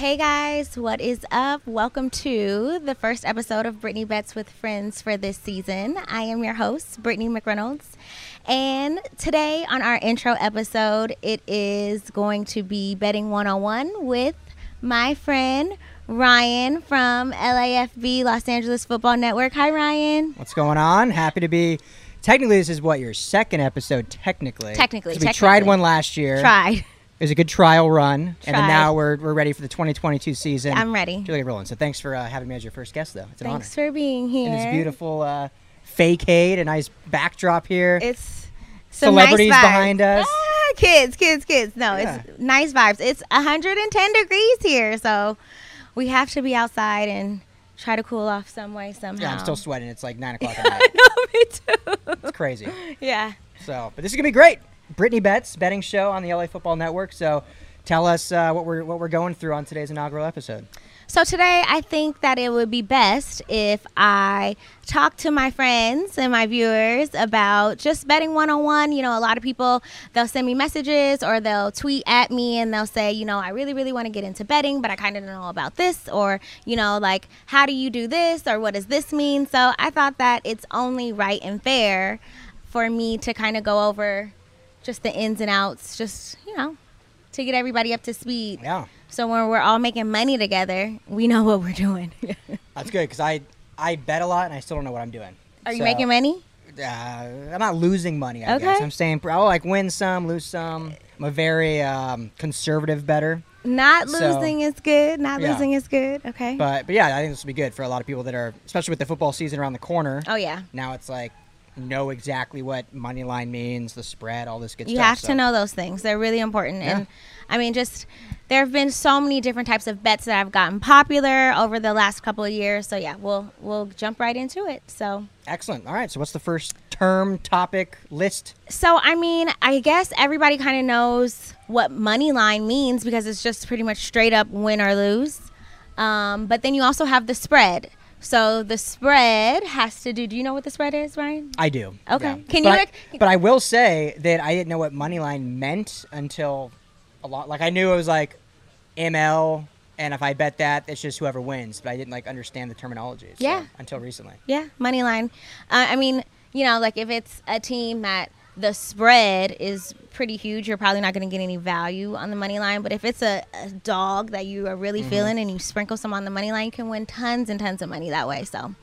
Hey guys, what is up? Welcome to the first episode of Brittany Bets with Friends for this season. I am your host, Brittany McReynolds. And today on our intro episode, it is going to be Betting 101 with my friend Ryan from LAFB, Los Angeles Football Network. Hi, Ryan. What's going on? Happy to be. Technically, this is what your second episode. Technically, technically, we technically. tried one last year. Tried. It was a good trial run, and then now we're, we're ready for the 2022 season. I'm ready. Julia rolling. So thanks for uh, having me as your first guest, though. It's an Thanks honor. for being here. And this beautiful uh, fakeade, a nice backdrop here. It's some Celebrities nice behind us. Ah, kids, kids, kids. No, Yeah. it's nice vibes. It's 110 degrees here, so we have to be outside and try to cool off some way somehow. yeah, I'm still sweating. It's like nine o'clock at night. no, me too. It's crazy. Yeah. So, but this is gonna be great. Brittany Bets betting show on the LA Football Network. So, tell us uh, what we're what we're going through on today's inaugural episode. So today, I think that it would be best if I talk to my friends and my viewers about just betting 101. You know, a lot of people, they'll send me messages or they'll tweet at me and they'll say, you know, I really, really want to get into betting, but I kind of don't know about this. Or, you know, like, how do you do this? Or what does this mean? So I thought that it's only right and fair for me to kind of go over just the ins and outs, just, you know, to get everybody up to speed. Yeah, So when we're all making money together, we know what we're doing. that's good because I I bet a lot and I still don't know what I'm doing. Are you making money? Uh, I'm not losing money. I Okay. guess I'm saying I'll like win some, lose some. I'm a very um, conservative better, Not So- losing is good. Not Yeah. losing is good. Okay. but but yeah, I think this will be good for a lot of people that are, especially with the football season around the corner. oh yeah. Now it's like know exactly what money line means, the spread, all this good You stuff. You have so- to know those things. They're really important. Yeah. And I mean, just there have been so many different types of bets that have gotten popular over the last couple of years. So yeah, we'll we'll jump right into it. So Excellent. All right. So what's the first term, topic, list? So I mean, I guess everybody kind of knows what money line means because it's just pretty much straight up win or lose. Um, but then you also have the spread. So the spread has to do. Do you know what the spread is, Ryan? I do. Okay. yeah. Can but you I, ex- but I will say that I didn't know what money line meant until a lot. Like I knew it was like ML, and if I bet that, it's just whoever wins. But I didn't like understand the terminology. so- Yeah. Until recently. Yeah, money line. Uh, I mean, you know, like if it's a team that the spread is pretty huge, you're probably not going to get any value on the money line. But if it's a, a dog that you are really feeling and you sprinkle some on the money line, you can win tons and tons of money that way. So,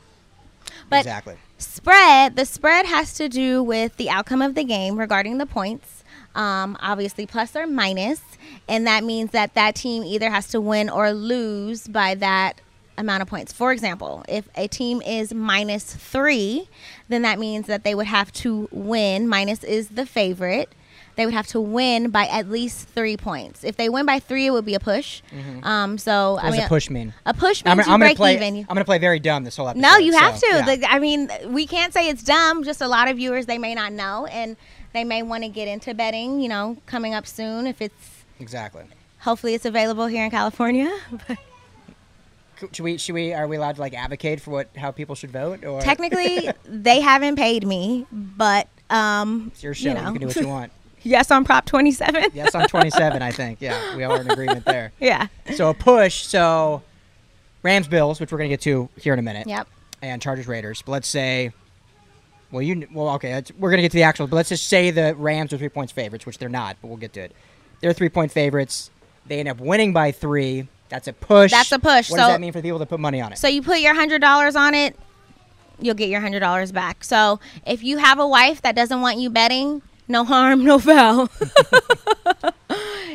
but exactly. spread the spread has to do with the outcome of the game regarding the points um, obviously plus or minus and that means that that team either has to win or lose by that amount of points for example if a team is minus three then that means that they would have to win minus is the favorite they would have to win by at least three points if they win by three it would be a push um, so What I mean, a push mean? A push means I'm, gonna- I'm break play. even I'm gonna play very dumb this whole episode. no, you have so, to. yeah. Like, I mean, we can't say it's dumb. Just a lot of viewers they may not know, and they may want to get into betting. You know, coming up soon. If it's exactly. hopefully it's available here in California. Should we? Should we? Are we allowed to like advocate for what how people should vote? Or technically, they haven't paid me, but um, it's your show. You You, can do what you want. yes, on Prop 27. Yes, on 27, I think. Yeah, we are in agreement there. yeah. So a push. So Rams Bills, which we're gonna get to here in a minute. Yep. And Chargers Raiders. But let's say, well, you well, okay, we're gonna get to the actual. But let's just say the Rams are three points favorites, which they're not. But we'll get to it. They're three point favorites. They end up winning by three. That's a push. That's a push. What So- does that mean for people that put money on it? So you put your hundred dollars on it, you'll get your hundred dollars back. So if you have a wife that doesn't want you betting, no harm, no foul.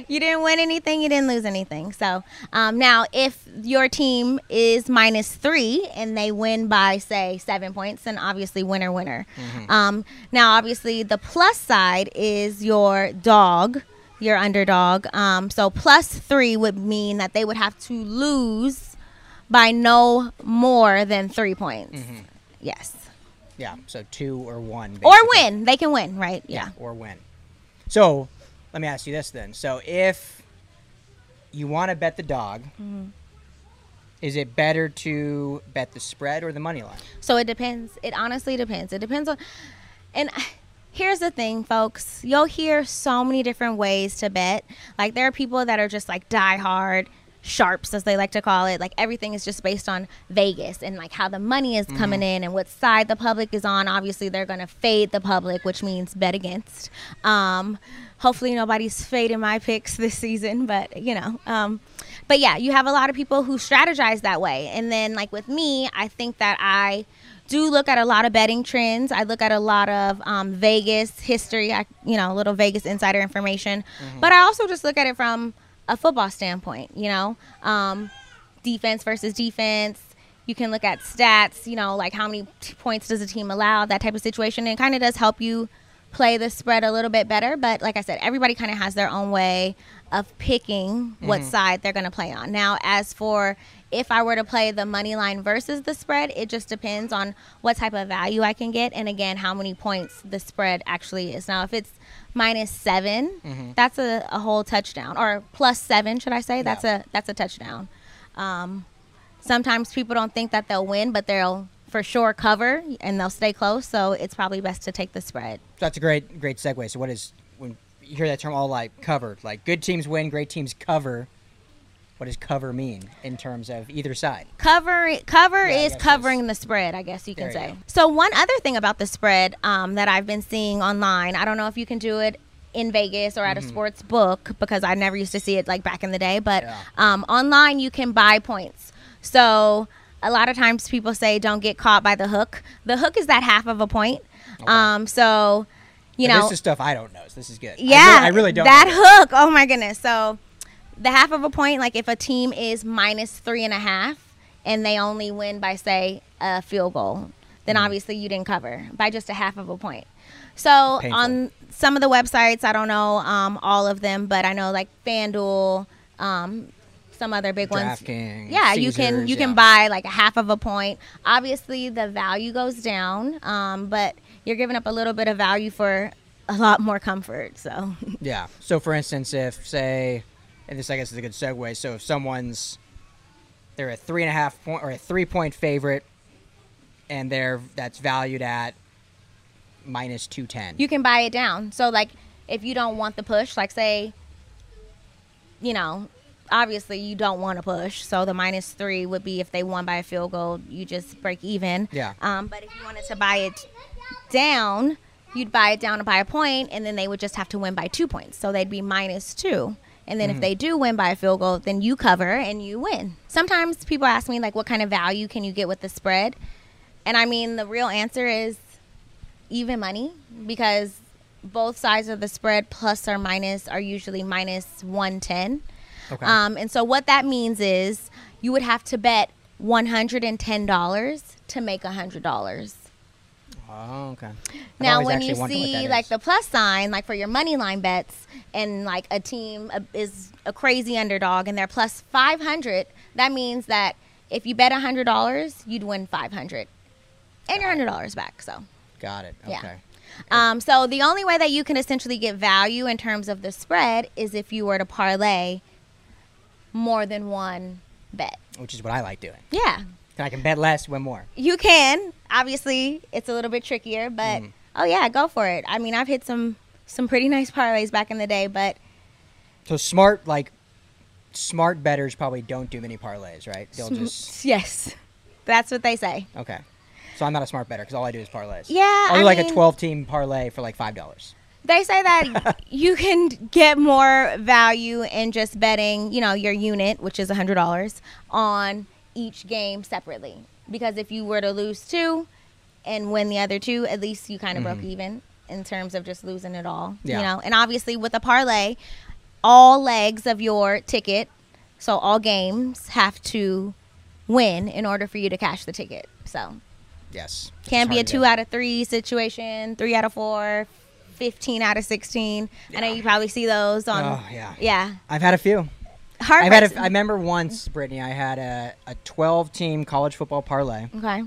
you didn't win anything, you didn't lose anything. So um, now, if your team is minus three and they win by say seven points, then obviously winner winner. Um, now, obviously, the plus side is your dog. Your underdog. Um, so plus three would mean that they would have to lose by no more than three points. Yes. yeah. So two or one. Or win. They can win, right? Yeah. or win. So let me ask you this then. So if you want to bet the dog, Mm-hmm. is it better to bet the spread or the money line? So it depends. It honestly depends. It depends on. And here's the thing, folks. You'll hear so many different ways to bet. Like there are people that are just like die hard. sharps as they like to call it like everything is just based on vegas and like how the money is coming in and what side the public is on obviously they're going to fade the public which means bet against um, hopefully nobody's fading my picks this season but you know um, but yeah you have a lot of people who strategize that way and then like with me i think that i do look at a lot of betting trends. I look at a lot of um, Vegas history, I, you know, a little Vegas insider information. But I also just look at it from a football standpoint, you know, um, defense versus defense. You can look at stats, you know, like how many t- points does a team allow, that type of situation. And it kind of does help you play the spread a little bit better. But like I said, everybody kind of has their own way of picking what side they're going to play on. Now, as for if I were to play the money line versus the spread, it just depends on what type of value I can get, and again, how many points the spread actually is. Now, if it's minus 7 that's a, a whole touchdown, or plus seven, should I say? That's Yeah. a that's a touchdown. Um, sometimes people don't think that they'll win, but they'll for sure cover and they'll stay close. So it's probably best to take the spread. That's a great great segue. So what is when you hear that term all like covered, like good teams win, great teams cover. What does cover mean in terms of either side? Cover cover Yeah, is covering the spread, I guess you can you say. go. So one other thing about the spread um, that I've been seeing online, I don't know if you can do it in Vegas or at a sports book because I never used to see it like back in the day, but Yeah. um, online you can buy points. So a lot of times people say don't get caught by the hook. The hook is that half of a point. Um, so you know this is stuff I don't know. So this is good. I yeah, really, I really don't. That hook. Oh my goodness. So the half of a point, like if a team is minus three and a half and they only win by say a field goal, then Mm-hmm. obviously you didn't cover by just a half of a point. So Painful. on some of the websites, I don't know um, all of them, but I know like FanDuel, um, some other big ones. DraftKings, Yeah, you can Caesars, you can buy like a half of a point. Obviously, the value goes down, um, but you're giving up a little bit of value for a lot more comfort. So Yeah. So for instance, if say, and this I guess is a good segue. So if someone's they're a three and a half point or a three point favorite, and they're that's valued at minus two ten. you can buy it down. So like if you don't want the push, like say, you know, obviously you don't want to push. So the minus three would be if they won by a field goal, you just break even. Yeah. Um, but if you wanted to buy it down, you'd buy it down by a point, and then they would just have to win by two points. So they'd be minus two. And then if they do win by a field goal, then you cover and you win. Sometimes people ask me like, what kind of value can you get with the spread? And I mean, the real answer is even money because both sides of the spread plus or minus are usually minus 110 Okay. um, and so what that means is you would have to bet $110 to make $100 oh, okay. Now when you see like is. the plus sign like for your money line bets and like a team uh, is a crazy underdog and they're plus 500 that means that if you bet $100 you'd win 500 and your $100 back so got it. yeah. Okay. um, so the only way that you can essentially get value in terms of the spread is if you were to parlay more than one bet. Which is what I like doing. Yeah, I can bet less, win more. you can. Obviously, it's a little bit trickier, but Mm. oh yeah, go for it. I mean, I've hit some some pretty nice parlays back in the day, but So smart, like smart betters probably don't do many parlays, right? They'll just yes, that's what they say. okay. So I'm not a smart better because all I do is parlays. Yeah, I'll do I like mean- a 12 team parlay for like five dollars. They say that you can get more value in just betting, you know, your unit, which is hundred dollars, on each game separately. Because if you were to lose two and win the other two, at least you kind of broke mm-hmm. even in terms of just losing it all. Yeah. You know, and obviously with a parlay, all legs of your ticket, so all games have to win in order for you to cash the ticket. So Yes. can be a two out of three situation, three out of four, 15 out of 16. I know you probably see those on. Oh yeah. Yeah. I've had a few. I've had. A, I remember once, Brittany. I had a, a 12 team college football parlay. Okay.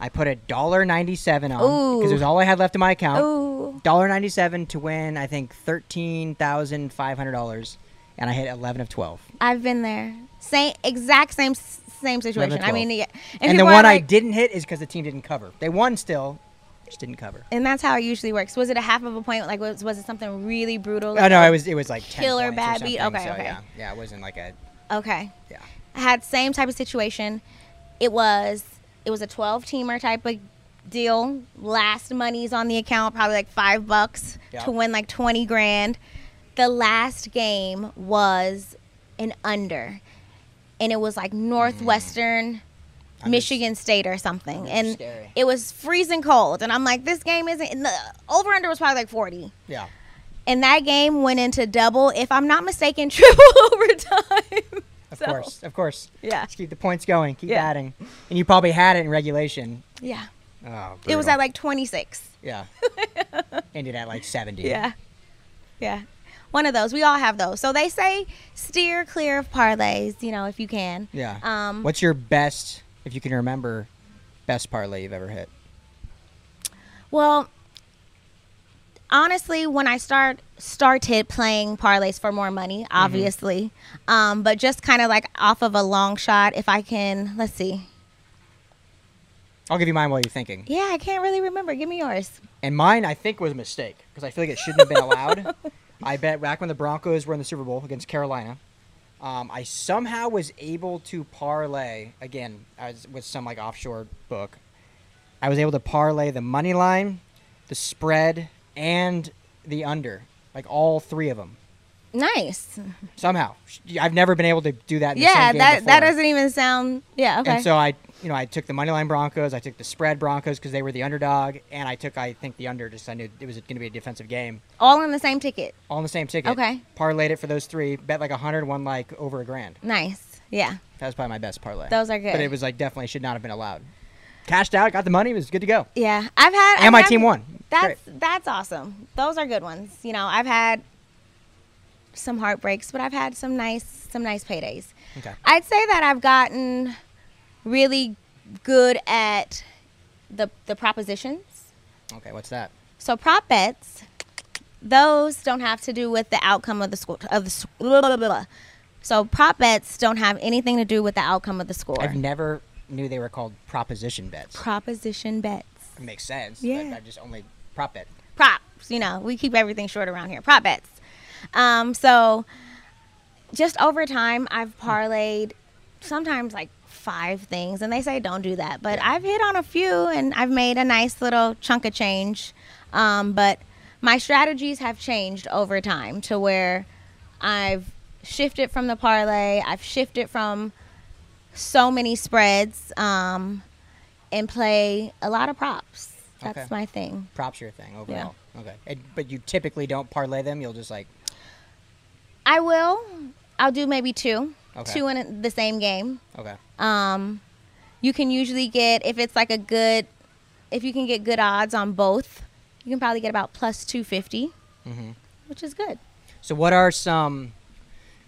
I put a dollar ninety seven on because it was all I had left in my account. Dollar ninety seven to win. I think thirteen thousand five hundred dollars, and I hit eleven of twelve. I've been there. Same, exact same, same situation. I mean, yeah. And, the people are one I didn't hit is because the team didn't cover. They won still, just didn't cover. And that's how it usually works. Was it a half of a point? Like, was, was it something really brutal? Oh like no, a it was it was like 10 killer bad beat? Okay, so okay. Yeah, yeah, it wasn't like a Okay. Yeah. I had same type of situation. It was it was a 12 teamer type of deal. Last money's on the account, probably like five bucks Yeah. to win like 20 grand. The last game was an under, and it was like mm. Northwestern. I'm Michigan State or something, and scary. it was freezing cold. And I'm like, this game isn't. And the over under was probably like 40, Yeah. and that game went into double, if I'm not mistaken, triple overtime. Of So, course. Of course. Yeah, Just keep the points going. Keep Yeah. adding. And you probably had it in regulation. yeah. Oh, It was at like 26. Yeah. Ended at like 70. Yeah. Yeah. One of those. We all have those. So they say steer clear of parlays, you know, if you can. Yeah. Um, What's your best, if you can remember, best parlay you've ever hit? Well, honestly, when I start started playing parlays for more money, obviously, um, but just kind of like off of a long shot, if I can, let's see. I'll give you mine while you're thinking. Yeah, I can't really remember. Give me yours. And mine, I think, was a mistake because I feel like it shouldn't have been allowed. I bet back when the Broncos were in the Super Bowl against Carolina, um, I somehow was able to parlay again as with some like offshore book. I was able to parlay the money line, the spread, and the under, like all three of them Nice. somehow. I've never been able to do that. In the Yeah, same game that that doesn't even sound. Yeah. Okay. And so I, you know, I took the moneyline Broncos, I took the spread Broncos because they were the underdog, and I took, I think, the under just I knew it was going to be a defensive game. all in the same ticket. All in the same ticket. Okay. Parlayed it for those three. Bet like a hundred, won like over a grand. Nice. Yeah. That was probably my best parlay. Those are good. But it was like definitely should not have been allowed. Cashed out, got the money, was good to go. Yeah, I've had. And I've my had- team won. That's that's awesome. Those are good ones. You know, I've had some heartbreaks, but I've had some nice some nice paydays. Okay. I'd say that I've gotten really good at the the propositions. Okay, what's that? So prop bets, those don't have to do with the outcome of the score of the. Blah, blah, blah. So prop bets don't have anything to do with the outcome of the score. I've never knew they were called proposition bets. Proposition bets. It makes sense. Yeah. I just only prop bet. props. You know, we keep everything short around here. Prop bets. Um, so just over time, I've parlayed sometimes like five things, and they say don't do that, but Yeah. I've hit on a few, and I've made a nice little chunk of change. Um, but my strategies have changed over time to where I've shifted from the parlay. I've shifted from so many spreads um, and play a lot of props. That's Okay. my thing. Props your thing overall. Okay. And, but you typically don't parlay them. You'll just like I will. I'll do maybe two, Okay. two in the same game. okay. Um, you can usually get if it's like a good, if you can get good odds on both, you can probably get about plus two fifty, hmm which is good. So what are some?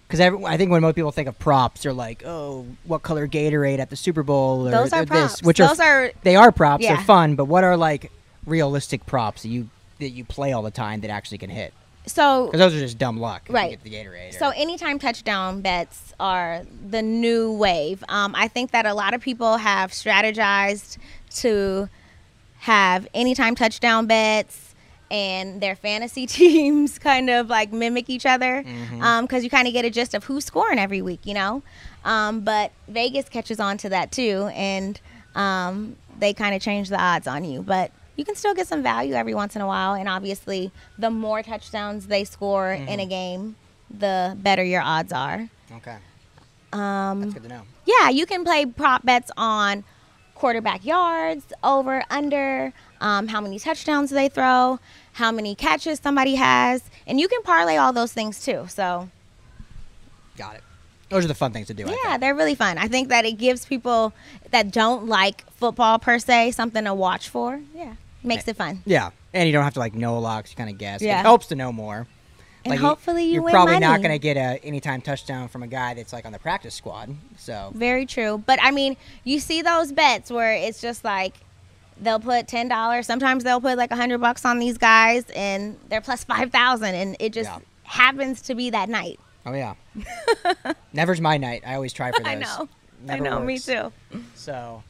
Because I think when most people think of props, they're like, "Oh, what color Gatorade at the Super Bowl?" Or Those are this, props. which Those are, are they are props. Yeah. They're fun, but what are like realistic props that you that you play all the time that actually can hit? So. Because those are just dumb luck. Right. get the Gatorade. So anytime touchdown bets are the new wave. Um, I think that a lot of people have strategized to have anytime touchdown bets and their fantasy teams kind of like mimic each other because you kind of get a gist of who's scoring every week, you know. Um, but Vegas catches on to that too, and um, they kind of change the odds on you. But you can still get some value every once in a while, and obviously, the more touchdowns they score in a game, the better your odds are. okay, Um, that's good to know. yeah, you can play prop bets on quarterback yards, over, under, um, how many touchdowns they throw, how many catches somebody has, and you can parlay all those things too. So Got it. Those are the fun things to do. I yeah, they're really fun. I think that it gives people that don't like football per se something to watch for. Yeah, makes it fun. Yeah, and you don't have to like know a lot. 'cause you kind of guess. Yeah. It helps to know more. And Like, hopefully you you're win probably not money. going to get a anytime touchdown from a guy that's like on the practice squad. So Very true. But I mean, you see those bets where it's just like they'll put ten dollars. Sometimes they'll put like a hundred bucks on these guys, and they're plus five thousand, and it just Yeah. happens to be that night. Oh yeah. Never's my night. I always try for those. I know. Never I know. Me works. too. So,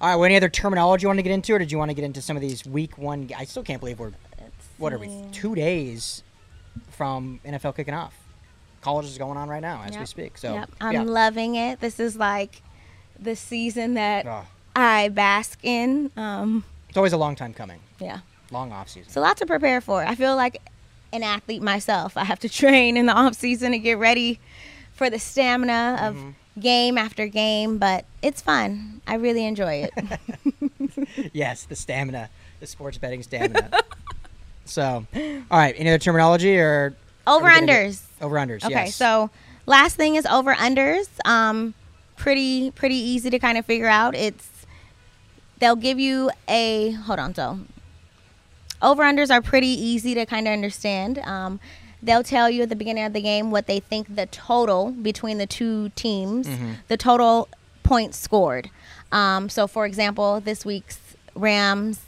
all right. Well, any other terminology you want to get into, or did you want to get into some of these week one? I still can't believe we're what are we two days from NFL kicking off. college is going on right now as we speak. So Yep, I'm yeah. loving it. This is like the season that Oh, I bask in. Um, it's always a long time coming. yeah, Long off season. it's a lot to prepare for. I feel like an athlete myself. I have to train in the off season to get ready for the stamina of Mm-hmm. Game after game, but it's fun. I really enjoy it. yes, the stamina, the sports betting stamina. so, all right. Any other terminology or Over Are we gonna get- unders. over unders? Okay, yes. so last thing is over unders. Um, pretty pretty easy to kind of figure out. It's they'll give you a hold on. So over unders are pretty easy to kind of understand. Um, they'll tell you at the beginning of the game what they think the total between the two teams, the total points scored. Um, so for example, this week's Rams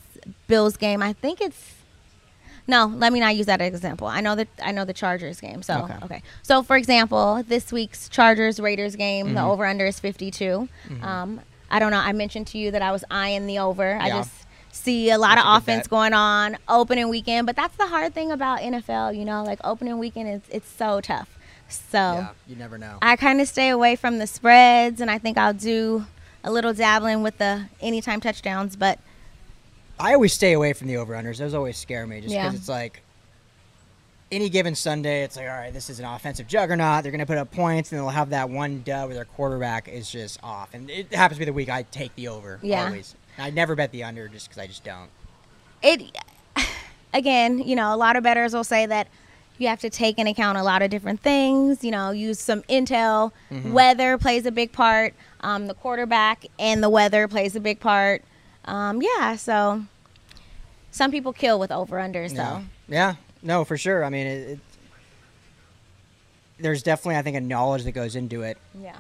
Bills game, I think it's no, let me not use that example. I know that I know the Chargers game. So Okay. okay. So for example, this week's Chargers Raiders game, the over under is 52. Um, I don't know. I mentioned to you that I was eyeing the over. I just see a lot That's of offense going on opening weekend, but that's the hard thing about NFL. You know, like opening weekend is it's so tough. So yeah, you never know. I kind of stay away from the spreads, and I think I'll do a little dabbling with the anytime touchdowns. But I always stay away from the over unders. Those always scare me just because Yeah. it's like any given Sunday, it's like, all right, this is an offensive juggernaut. They're going to put up points and they'll have that one dub where their quarterback is just off. And it happens to be the week I take the over Yeah. always. I never bet the under just because I just don't. it again, you know, a lot of bettors will say that you have to take into account a lot of different things. You know, use some intel. Weather plays a big part. Um, the quarterback and the weather plays a big part. Um, yeah, so some people kill with over unders Yeah. though. Yeah. No, for sure. I mean, it, it, there's definitely, I think, a knowledge that goes into it. Yeah.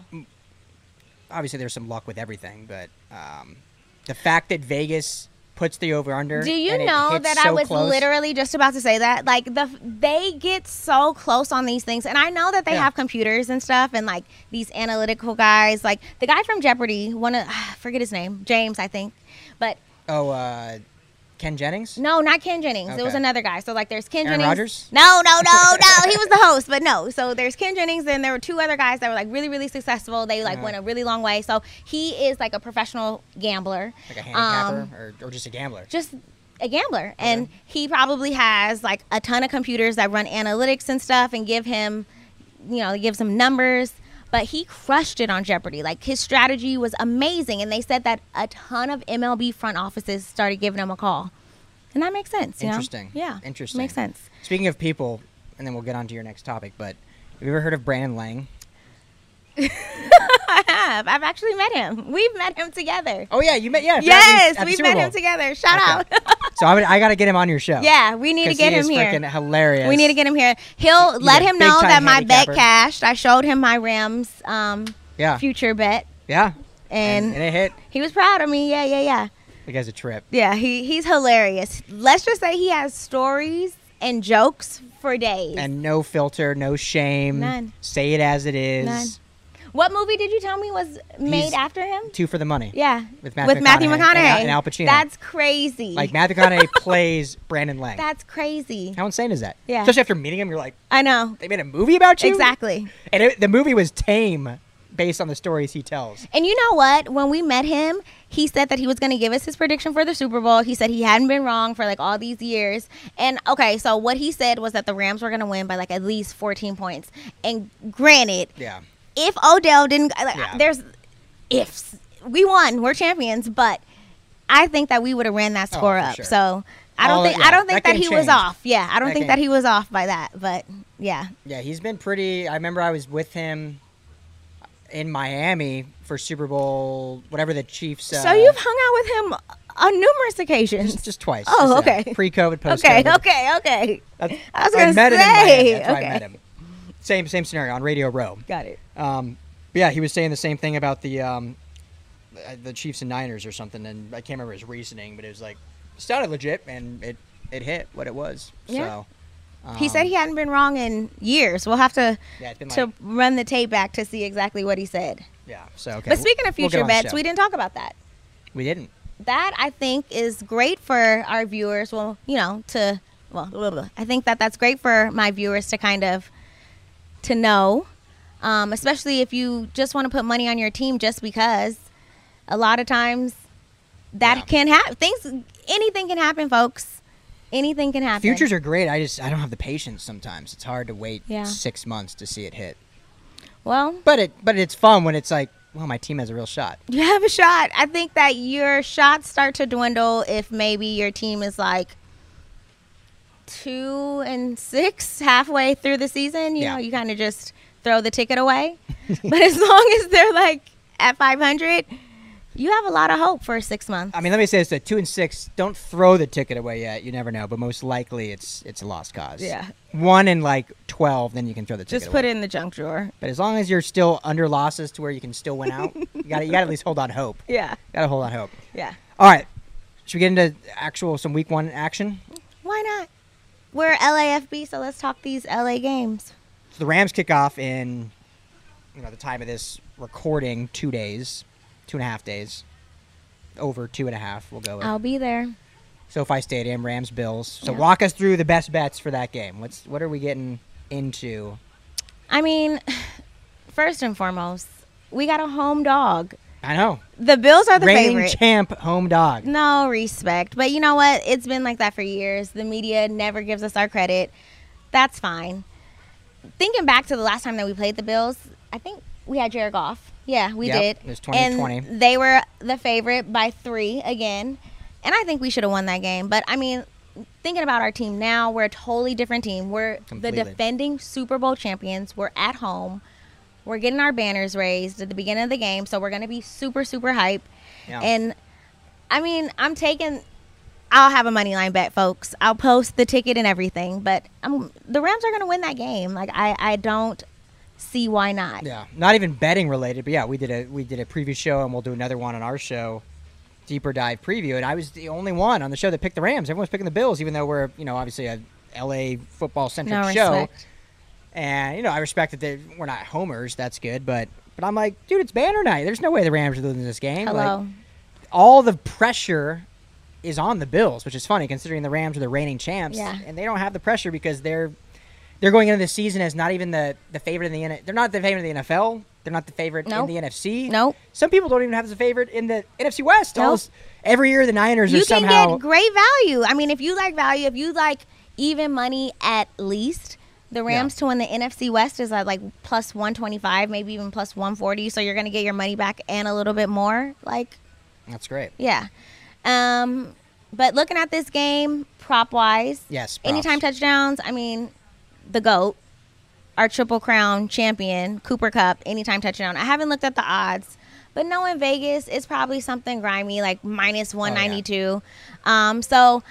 Obviously, there's some luck with everything, but um, the fact that Vegas puts the over under. Do you know that I was close- literally just about to say that? Like the they get so close on these things, and I know that they Yeah. have computers and stuff, and like these analytical guys, like the guy from Jeopardy, one of I forget his name, James, I think, but Oh, uh, Ken Jennings? no, not Ken Jennings. It was another guy. So like, there's Ken Aaron Jennings. Rodgers? No, no, no, no. he was the host, but no. So there's Ken Jennings, and there were two other guys that were like really, really successful. They like Uh-huh. went a really long way. So he is like a professional gambler. Like a handicapper Um, or, or just a gambler? just a gambler and he probably has like a ton of computers that run analytics and stuff and give him you know gives him numbers but he crushed it on jeopardy like his strategy was amazing and they said that a ton of mlb front offices started giving him a call and that makes sense you know? Interesting. yeah Interesting. makes sense Speaking of people, and then we'll get on to your next topic, but have you ever heard of Brandon Lang? i have i've actually met him we've met him together Oh, yeah, you met, yeah. yes at the we've met him together shout Okay. out So I, would, I got to get him on your show. yeah we need to get he him is here freaking hilarious. We need to get him here. He'll He's let him know that my bet cashed. I showed him my Rams um, Yeah. future bet, Yeah. and, and it hit. he was proud of me. Yeah, yeah, yeah, The guy's a trip. yeah. He he's hilarious. Let's just say he has stories and jokes for days. And no filter, no shame. None. Say it as it is. None. What movie did you tell me was made He's- after him? Two for the money. Yeah, With Matthew Matthew McConaughey McConaughey and Al- and Al Pacino. That's crazy. Like Matthew McConaughey plays Brandon Lang. That's crazy. How insane is that? Yeah. Especially after meeting him, you're like, I know they made a movie about you? exactly. And it, the movie was tame based on the stories he tells. And you know what? When we met him, he said that he was going to give us his prediction for the Super Bowl. He said he hadn't been wrong for like all these years. And okay, so what he said was that the Rams were going to win by like at least 14 points. And granted, Yeah. If Odell didn't, like, Yeah. there's ifs. We won. We're champions, but I think that we would have ran that Oh, score for up. sure. So I don't All- think yeah, I don't think that that, he was off. Yeah, I don't That think game- that he was off by that. But yeah, Yeah, he's been pretty. I remember I was with him in Miami for Super Bowl, whatever the Chiefs. Uh, so you've hung out with him on numerous occasions. just, just twice. Oh, just, uh, okay. Pre-COVID, post-COVID. Okay, okay, okay. That's- I was gonna met him in say, where I met him. Same same scenario on Radio Row. Got it. Um, but yeah, he was saying the same thing about the um, uh, the Chiefs and Niners or something, and I can't remember his reasoning, but it was like sounded legit, and it it hit what it was. Yeah. So He said um, he hadn't been wrong in years. We'll have to yeah, it's to run the tape back to see exactly what he said. yeah. So okay. But speaking of we'll future bets, we didn't talk about that. we didn't. That I think is great for our viewers. Well, you know, to well. I think that that's great for my viewers to kind of to know, um, especially if you just want to put money on your team just because. A lot of times, that Yeah. can happen. Things, anything can happen, folks. Anything can happen. Futures are great. I just I don't have the patience sometimes. It's hard to wait Yeah. six months to see it hit. well, But it but it's fun when it's like, well, my team has a real shot. you have a shot. I think that your shots start to dwindle if maybe your team is like two and six halfway through the season. You Yeah. know, you kind of just throw the ticket away. but as long as they're like at 500, you have a lot of hope for six months. I mean, let me say this: that two and six, don't throw the ticket away yet. You never know, but most likely it's it's a lost cause. Yeah. One in like twelve, then you can throw the ticket just put away. it in the junk drawer. But as long as you're still under losses to where you can still win out, you got you got to at least hold on hope. Yeah. Got to hold on hope. Yeah. All right, should we get into actual some week one action? We're LAFB, so let's talk these LA games. So the Rams kick off in, you know, the time of this recording, two days, two and a half days, over two and a half. We'll go with I'll be there. SoFi Stadium, Rams Bills. So Yeah. walk us through the best bets for that game. What's what are we getting into? I mean, first and foremost, we got a home dog. I know, The Bills are the reigning favorite. champ, home dog. No respect. But you know what? It's been like that for years. The media never gives us our credit. That's fine. Thinking back to the last time that we played the Bills, I think we had Jared Goff. Yeah, we Yep, did. it was 2020. And they were the favorite by three again. And I think we should have won that game. But I mean, thinking about our team now, we're a totally different team. We're Completely. the defending Super Bowl champions. We're at home. We're getting our banners raised at the beginning of the game. So we're going to be super, super hype. Yeah. And I mean, I'm taking. I'll have a money line bet, folks. I'll post the ticket and everything, but I'm, the Rams are going to win that game. Like I, I don't see why not. Yeah, not even betting related, but yeah, we did a we did a preview show, and we'll do another one on our show, deeper dive preview. And I was the only one on the show that picked the Rams. Everyone's picking the Bills, even though we're you know obviously a L.A. football centric No show. respect. And you know I respect that they, we're not homers. That's good, but but I'm like, dude, it's banner night. There's no way the Rams are losing this game. Like, Hello. all the pressure is on the Bills, which is funny considering the Rams are the reigning champs, Yeah. and they don't have the pressure because they're they're going into the season as not even the the favorite in the N- they're not the favorite in the NFL. They're not the favorite Nope. in the NFC. Nope. Some people don't even have as a favorite in the NFC West. Nope. this- every year the Niners You are can somehow get great value. I mean, if you like value, if you like even money at least, the Rams to win the NFC West is at like plus 125, maybe even plus 140. So you're going to get your money back and a little bit more. Like, That's great. yeah. Um, but looking at this game, prop wise, Yes. props. anytime touchdowns, I mean, the GOAT, our Triple Crown champion, Cooper Kupp, anytime touchdown. I haven't looked at the odds, but knowing Vegas, it's probably something grimy, like minus 192. Um, so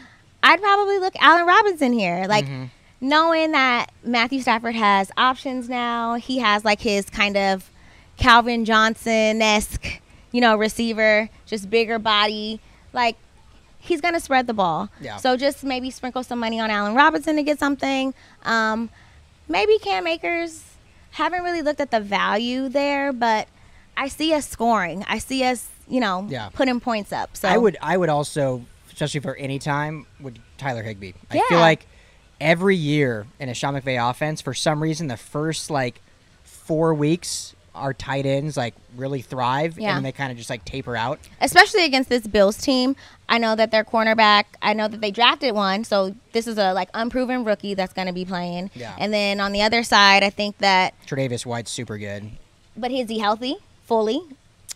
I'd probably look Allen Robinson here. Like, Mhm. Knowing that Matthew Stafford has options now, he has like his kind of Calvin Johnson esque, you know, receiver, just bigger body. Like, he's going to spread the ball. Yeah. So just maybe sprinkle some money on Allen Robinson to get something. Um, maybe Cam Akers. Haven't really looked at the value there, but I see us scoring. I see us, you know, Yeah. putting points up. So I would I would also, especially for any time, would Tyler Higbee. I feel like every year in a Sean McVay offense, for some reason, the first like four weeks, our tight ends like really thrive, Yeah. and then they kind of just like taper out. especially against this Bills team. I know that their cornerback. I know that they drafted one, so this is a like unproven rookie that's going to be playing. Yeah. And then on the other side, I think that, Tre'Davious White's super good. but is he healthy fully?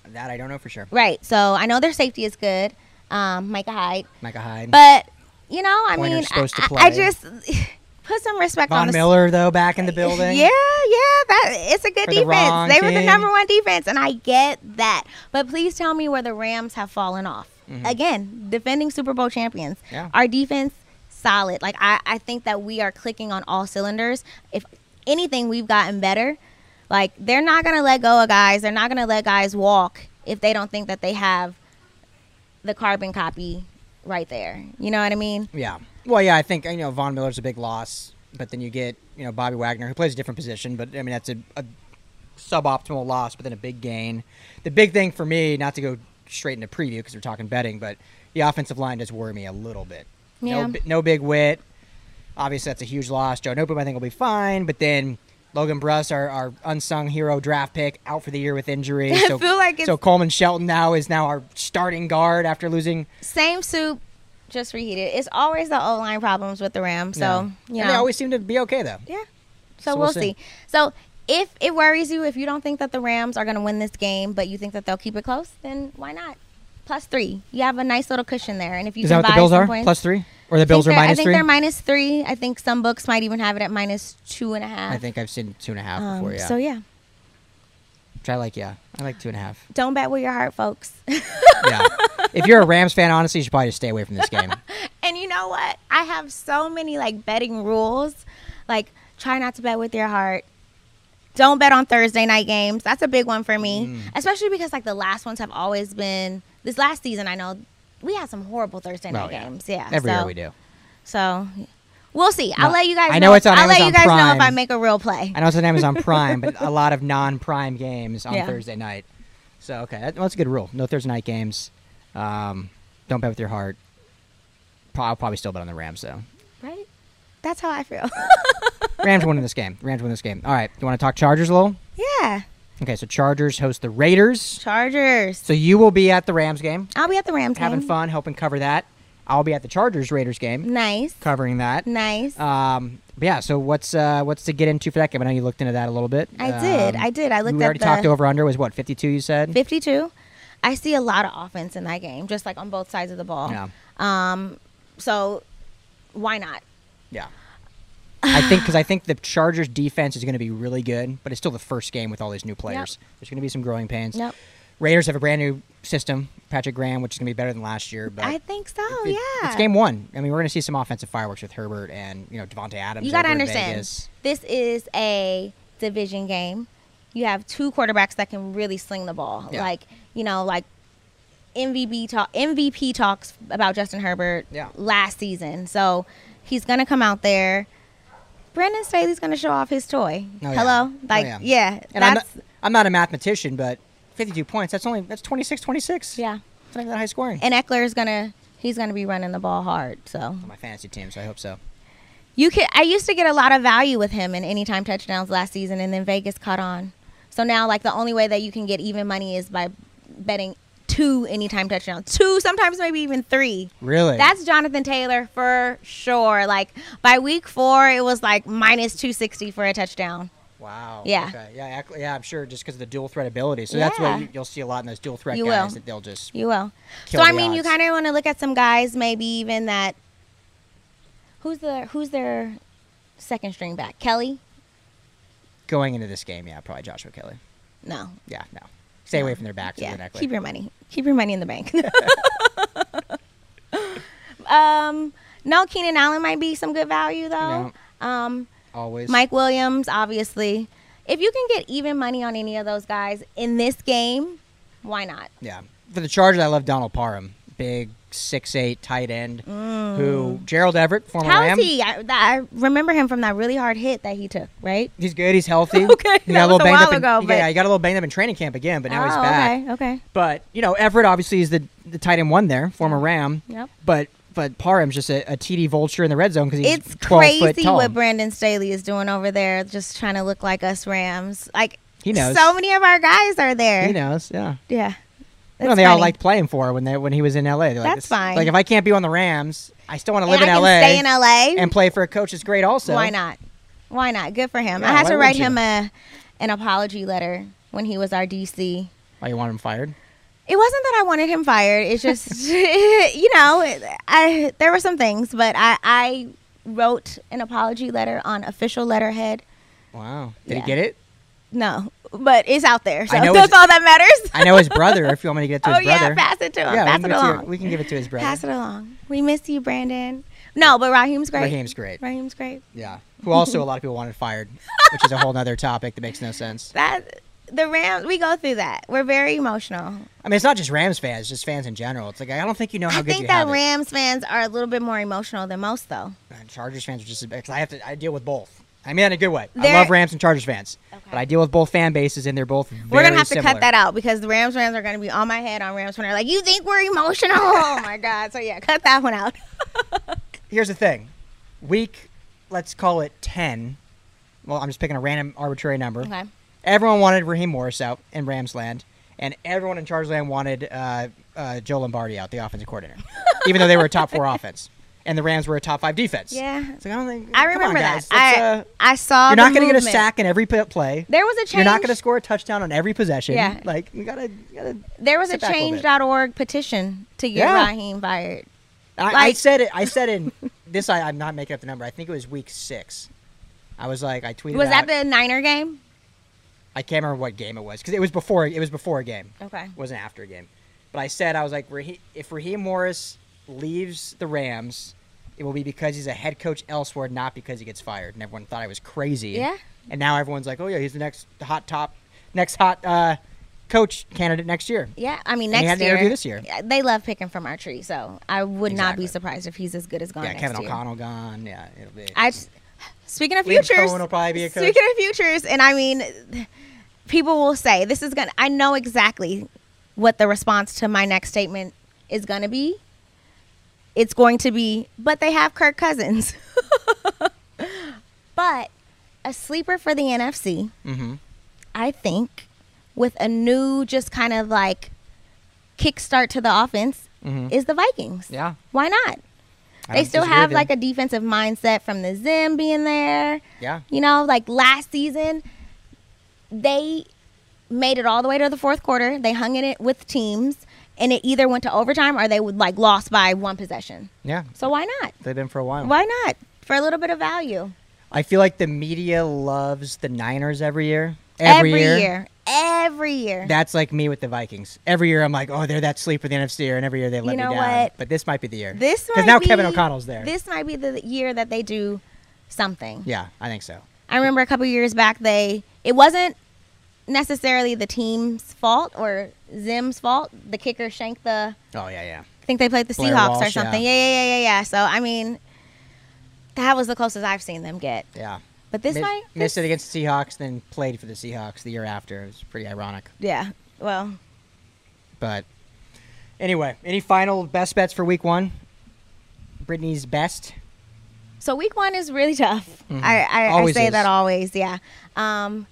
That I don't know for sure. Right. So I know their safety is good, um, Micah Hyde, Micah Hyde. but you know, I Poyer's mean, supposed to I, play. I just put some respect on Von the Miller though back in the building. Yeah, yeah, that it's a good For the defense. They were the number one defense, and I get that. But please tell me where the Rams have fallen off. Again, defending Super Bowl champions. Mm-hmm. Yeah. Our defense solid. Like I, I think that we are clicking on all cylinders. If anything, we've gotten better. Like they're not gonna let go of guys. They're not gonna let guys walk if they don't think that they have the carbon copy right there. You know what I mean? Yeah. Well, yeah, I think you know Von Miller's a big loss, but then you get you know Bobby Wagner who plays a different position, but I mean that's a, a suboptimal loss, but then a big gain. The big thing for me, not to go straight into preview because we're talking betting, but the offensive line does worry me a little bit. Yeah. No, no big wit. Obviously, that's a huge loss. Joe Noteboom, I think, will be fine, but then Logan Bruss, our, our unsung hero draft pick, out for the year with injury. I So, feel like it's so Coleman Shelton now is now our starting guard after losing. same soup, just reheated. It's always the O line problems with the Rams. So Yeah. you know, they always seem to be okay though. yeah. So So, we'll see. see. So if it worries you, if you don't think that the Rams are going to win this game, but you think that they'll keep it close, then why not? Plus three. You have a nice little cushion there, and if you Is can that what the Bills are? points, Plus three, or the Bills are minus I think three? they're minus three. I think some books might even have it at minus two and a half. I think I've seen two and a half Um, before. Yeah. So yeah, Which I like. Yeah, I like two and a half. don't bet with your heart, folks. Yeah. if you're a Rams fan, honestly, you should probably just stay away from this game. And you know what? I have so many like betting rules. Like try not to bet with your heart. Don't bet on Thursday night games. That's a big one for me. Mm. Especially because like the last ones have always been this last season I know we had some horrible Thursday Oh, night yeah. games. Yeah. Every so, year we do. So we'll see. I'll No, let you guys I know. know it's on I'll let you guys know if I make a real play. I know it's on Amazon Prime, but a lot of non-prime games on Yeah. Thursday night. So okay, that, well, that's a good rule. No Thursday night games. Um, don't bet with your heart. I'll probably still bet on the Rams though. Right? That's how I feel. Rams winning this game. Rams win this game. All right. You want to talk Chargers a little? yeah. Okay, so Chargers host the Raiders. Chargers. So you will be at the Rams game, I'll be at the Rams game. having game. fun, helping cover that. I'll be at the Chargers Raiders game, Nice. covering that. Nice. Um, but yeah. So what's uh, what's to get into for that game? I know you looked into that a little bit. I did. Um, I did. I looked we already the talked over under was what 52 you said 52. I see a lot of offense in that game, just like on both sides of the ball. yeah Um, so why not? yeah I think because I think the Chargers defense is going to be really good, but it's still the first game with all these new players. There's going to be some growing pains. Nope. Raiders have a brand new system, Patrick Graham, which is going to be better than last year. But I think so. it- yeah. it's game one. I mean, we're going to see some offensive fireworks with Herbert and you know Davante Adams. You got to understand. This is a division game. You have two quarterbacks that can really sling the ball. Yeah. Like you know, like MVP talk. MVP talks about Justin Herbert Yeah. last season. So he's gonna come out there. Brandon Staley's gonna show off his toy. Oh, yeah. Hello, Oh, like yeah. yeah, And I'm not, I'm not a mathematician, but 52 points. That's only that's 26, 26. yeah. It's not even that high scoring. And Ekeler is gonna he's gonna be running the ball hard. So on my fantasy team, so I hope so. you can. I used to get a lot of value with him in anytime touchdowns last season, and then Vegas caught on. So now, like the only way that you can get even money is by betting two anytime touchdowns, two sometimes maybe even three. Really? That's Jonathan Taylor for sure. Like by week four, it was like minus two sixty for a touchdown. wow. Yeah. Okay. Yeah. Yeah. I'm sure just because of the dual threat ability. So that's what you, you'll see a lot in those dual threat You guys will. that they'll just You will. So I mean, you kind of want to look at some guys, maybe even that. Who's the who's their second string back? Kelley? going into this game. Yeah, probably Joshua Kelley. No. Yeah. No. Stay away from their backs. Yeah. Yeah. Keep your money. Keep your money in the bank. um, no, Keenan Allen might be some good value though. Um, Always. Mike Williams, obviously. If you can get even money on any of those guys in this game, why not? Yeah. For the Chargers, I love Donald Parham, big six eight tight end. Who Gerald Everett, former How's Ram. Mm. he? I, I remember him from that really hard hit that he took, right? He's good. He's healthy. Okay, He got a little a banged up. in- ago, he got- but- yeah, he got a little banged up in training camp again, but now he's oh, back. okay, okay. But you know, Everett obviously is the the tight end one there, former Ram. Yep. But but Parham's just a, a TD vulture in the red zone because he's It's 12 foot crazy tall. what Brandon Staley is doing over there, just trying to look like us Rams. Like He knows. so many of our guys are there. he knows. Yeah. Yeah. You know, they all funny. liked playing for when they when he was in LA. They're like, That's fine. Like if I can't be on the Rams, I still want to live in LA stay in LA. and play for a coach is great. Also, Why not? Why not? Good for him. Yeah, I had to write him a an apology letter when he was our DC. Why you want him fired? It wasn't that I wanted him fired. It's just you know, I there were some things, but I I wrote an apology letter on official letterhead. Wow. Did Yeah. he get it? No, but it's out there. So that's it's- all that matters. I know his brother. If you want me to get it to oh his yeah, pass it to him. yeah, pass it can give it to, along. we can give it to his brother. Pass it along. We miss you, Brandon. No, but Raheem's great. Raheem's great. Raheem's great. Yeah. Who also a lot of people wanted fired, which is a whole other topic that makes no sense. That the Rams, we go through that. We're very emotional. I mean, it's not just Rams fans, just fans in general. It's like I don't think you know how I good you have. I think that have it. Rams fans are a little bit more emotional than most, though. And Chargers fans are just because I have to. I deal with both. I mean, in a good way. I They're- love Rams and Chargers fans, Okay. but I deal with both fan bases, and they're both. Very We're gonna have to cut that out because the Rams fans are gonna be on my head on Rams Twitter. Like, you think we're emotional? oh my god! So yeah, cut that one out. Here's the thing, week, let's call it ten. Well, I'm just picking a random arbitrary number. Okay. Everyone wanted Raheem Morris out in Rams land, and everyone in Chargers land wanted uh, uh, Joe Lombardi out, the offensive coordinator, even though they were a top four offense, and the Rams were a top five defense. Yeah. Like, I don't think. I come on, remember that. I uh, I saw. you're not going to get a sack in every play. There was a change. You're not going to score a touchdown on every possession. Yeah. Like you gotta, you gotta. There was a change.org petition to get Yeah. Raheem fired. I, I said it. I said in this. I, I'm not making up the number. I think it was week six. I was like, I tweeted. Was out, that the Niner game? I can't remember what game it was because it was before. It was before a game. Okay. It wasn't after a game. But I said I was like, Rahe- if Raheem Morris leaves the Rams, it will be because he's a head coach elsewhere, not because he gets fired. And everyone thought I was crazy. Yeah. And now everyone's like, oh yeah, he's the next hot top, next hot uh, coach candidate next year. Yeah, I mean And he next had year. interview this year. They love picking from our tree, so I would not be surprised if he's as good as gone yeah, next Kevin year. O'Connell gone. Yeah, it'll be. I just, speaking of Liam futures, will probably be a coach. speaking of futures, and I mean, people will say this is gonna. I know exactly what the response to my next statement is gonna be. It's going to be, but they have Kirk Cousins. but a sleeper for the NFC, mm-hmm. I think, with a new, just kind of like kickstart to the offense, Mhm. is the Vikings. Yeah. Why not? I They still have like a defensive mindset from the Zim being there. Yeah. You know, like last season, they made it all the way to the fourth quarter. They hung in it with teams, and it either went to overtime or they would like lost by one possession. Yeah. So why not? They've been for a while. Why not? For a little bit of value. I feel like the media loves the Niners every year. Every, year. Every year. That's like me with the Vikings. Every year I'm like, oh, they're that sleeper the NFC year, and every year they let You know me down. what? But this might be the year. this because now be, Kevin O'Connell's there. This might be the year that they do something. yeah, I think so. I remember a couple years back they it wasn't necessarily the team's fault or Zim's fault. The kicker shanked the Oh yeah, yeah. I think they played the Blair Seahawks or something. Yeah. yeah, yeah, yeah, yeah. So I mean that was the closest I've seen them get. Yeah. But this Mi- might missed it against the Seahawks, then played for the Seahawks the year after. It was pretty ironic. Yeah. Well, But anyway, any final best bets for week one? Brittany's best. so week one is really tough. Mhm. I, I, I say is. that always, yeah. Um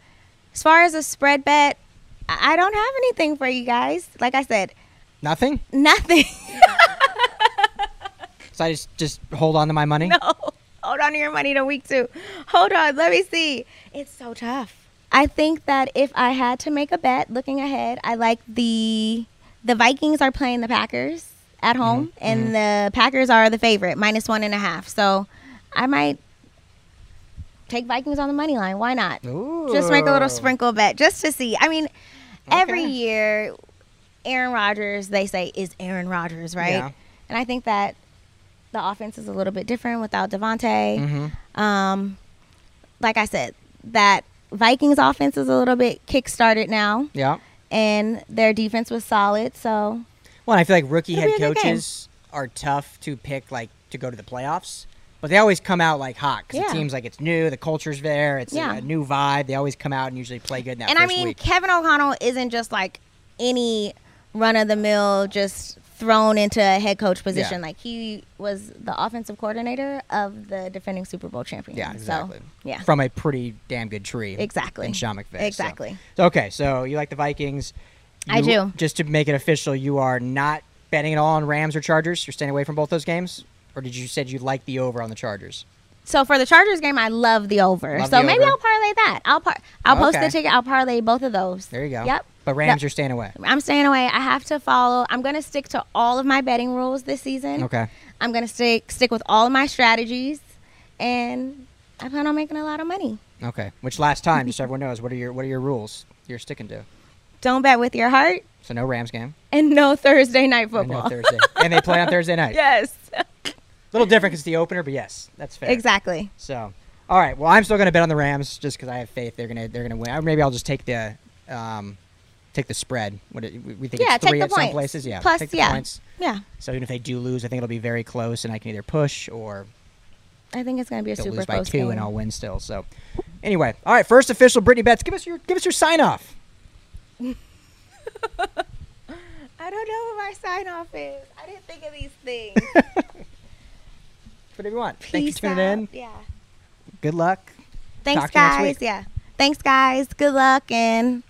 as far as a spread bet, I don't have anything for you guys. Like I said, Nothing. nothing. So I just just hold on to my money. No. Hold on to your money to week two. Hold on. Let me see. It's so tough. I think that if I had to make a bet looking ahead, I like the the Vikings are playing the Packers at home mm-hmm. and mm-hmm. the Packers are the favorite, minus one and a half. So I might take Vikings on the money line. Why not? Just make a little sprinkle bet just to see. I mean, every year Aaron Rodgers, they say, is Aaron Rodgers, right? Yeah. And I think that the offense is a little bit different without Davante. Mhm. Um, like I said, that Vikings offense is a little bit kick-started now, Yeah. and their defense was solid. So Well, I feel like rookie It'll head be a good game. coaches are tough to pick, like to go to the playoffs. But they always come out like hot because Yeah. the team's like it's new, the culture's there, it's a- Yeah. a, new vibe. They always come out and usually play good in that and I mean, week. Kevin O'Connell isn't just like any run-of-the-mill, just thrown into a head coach position. Yeah. Like he was the offensive coordinator of the defending Super Bowl champion. Yeah, exactly. So, yeah, From a pretty damn good tree. exactly. In Sean McVay. Exactly. So, okay, so you like the Vikings. I do. Just to make it official, you are not betting at all on Rams or Chargers. You're staying away from both those games, or did you said you like the over on the Chargers? So for the Chargers game, I love the over. Love so the maybe over. I'll parlay that. I'll par- I'll post the ticket. I'll parlay both of those. There you go. Yep. But Rams, The- you're staying away. I'm staying away. I have to follow. I'm gonna stick to all of my betting rules this season. Okay. I'm gonna stick stick with all of my strategies, and I plan on making a lot of money. Okay. Which last time, just so everyone knows, what are your what are your rules you're sticking to? Don't bet with your heart, So no Rams game. and no Thursday night And no football. Thursday. and they play on Thursday night. yes, little different because it's the opener, but yes, that's fair. exactly. So, all right. Well, I'm still going to bet on the Rams just because I have faith they're gonna they're gonna win. Or maybe I'll just take the um, take the spread. What it, we think Yeah, it's three at some places. Yeah, Plus, take the yeah. points. Yeah, So even if they do lose, I think it'll be very close, and I can either push or I think it's gonna be a super lose by close two, game. and I'll win still. So, anyway, all right. First official Brittany bets. Give us your give us your sign off. I don't know what my sign off is. I didn't think of these things. Whatever you want. Peace for tuning out. in. Yeah. Good luck. Thanks, talk to you next guys. Yeah. Thanks, guys. Good luck and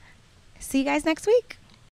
see you guys next week.